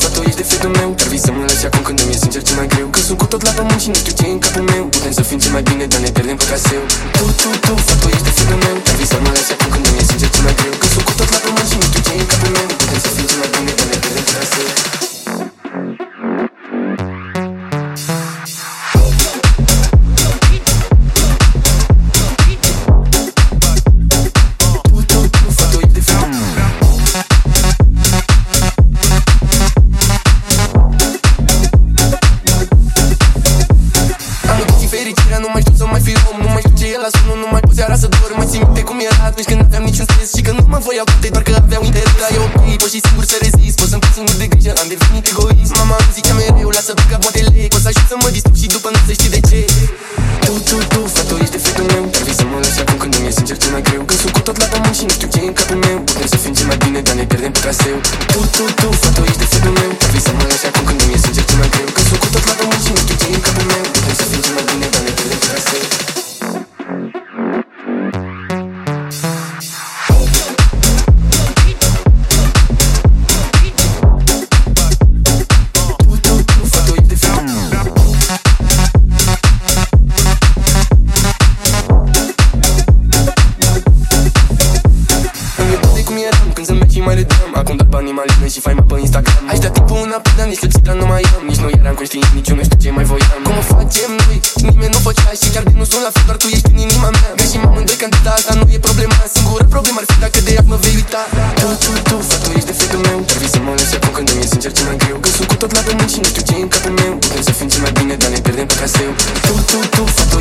fată, ești defectul meu. Dar vii să mă lași acum când îmi e sincer ce mai greu. Că sunt cu tot la pământ și nu știu ce e în capul meu. Putem să fim ce mai bine, dar ne pierdem pe traseu Tu, tu, tu, fată, ești defectul meu. Dar vii să mă lași acum când îmi e sincer ce mai atunci când aveam niciun stres Și că nu mă voiau toate, doar că aveau interes Dar e ok, pot și singur să rezist. Pot să-mi pun singur de grijă, am devenit egoist. Mama îmi zicea mereu, lasă pe cap moatele Pot să ajut să mă distrug și după nu să știi de ce. Tu, tu, tu, fată, ești defectul meu. Dar vii să mă lași acum când îmi e sincer ce mai greu. Că sunt cu tot la pământ și nu știu ce e în capul meu Putem să fim ce mai bine, dar ne pierdem pe traseu. Tu, tu, tu, fată, ești defectul meu. Dar vii să mă lași acum când îmi e sincer Acum doar banii maline și faima pe Instagram. Aș da timpul înapoi, dar nici lucid nu mai am. Nici nu eram conștient, nici eu nu știu ce mai voiam. Cum o facem noi? Nimeni nu făcea și chiar de nu sunt la fel Doar tu ești în inima mea. Greșim amândoi că atâta asta nu e problema. Singura problemă ar fi dacă de ea mă vei uita. Tu, tu, tu, fată, ești defectul meu. Dar vii să mă lăsi acum când îmi e sincer ce mai greu. Că sunt cu tot la pământ și nu știu ce e în capul meu. Putem să fim ce mai bine, dar ne pierdem pe traseu Tu, tu, tu, fată,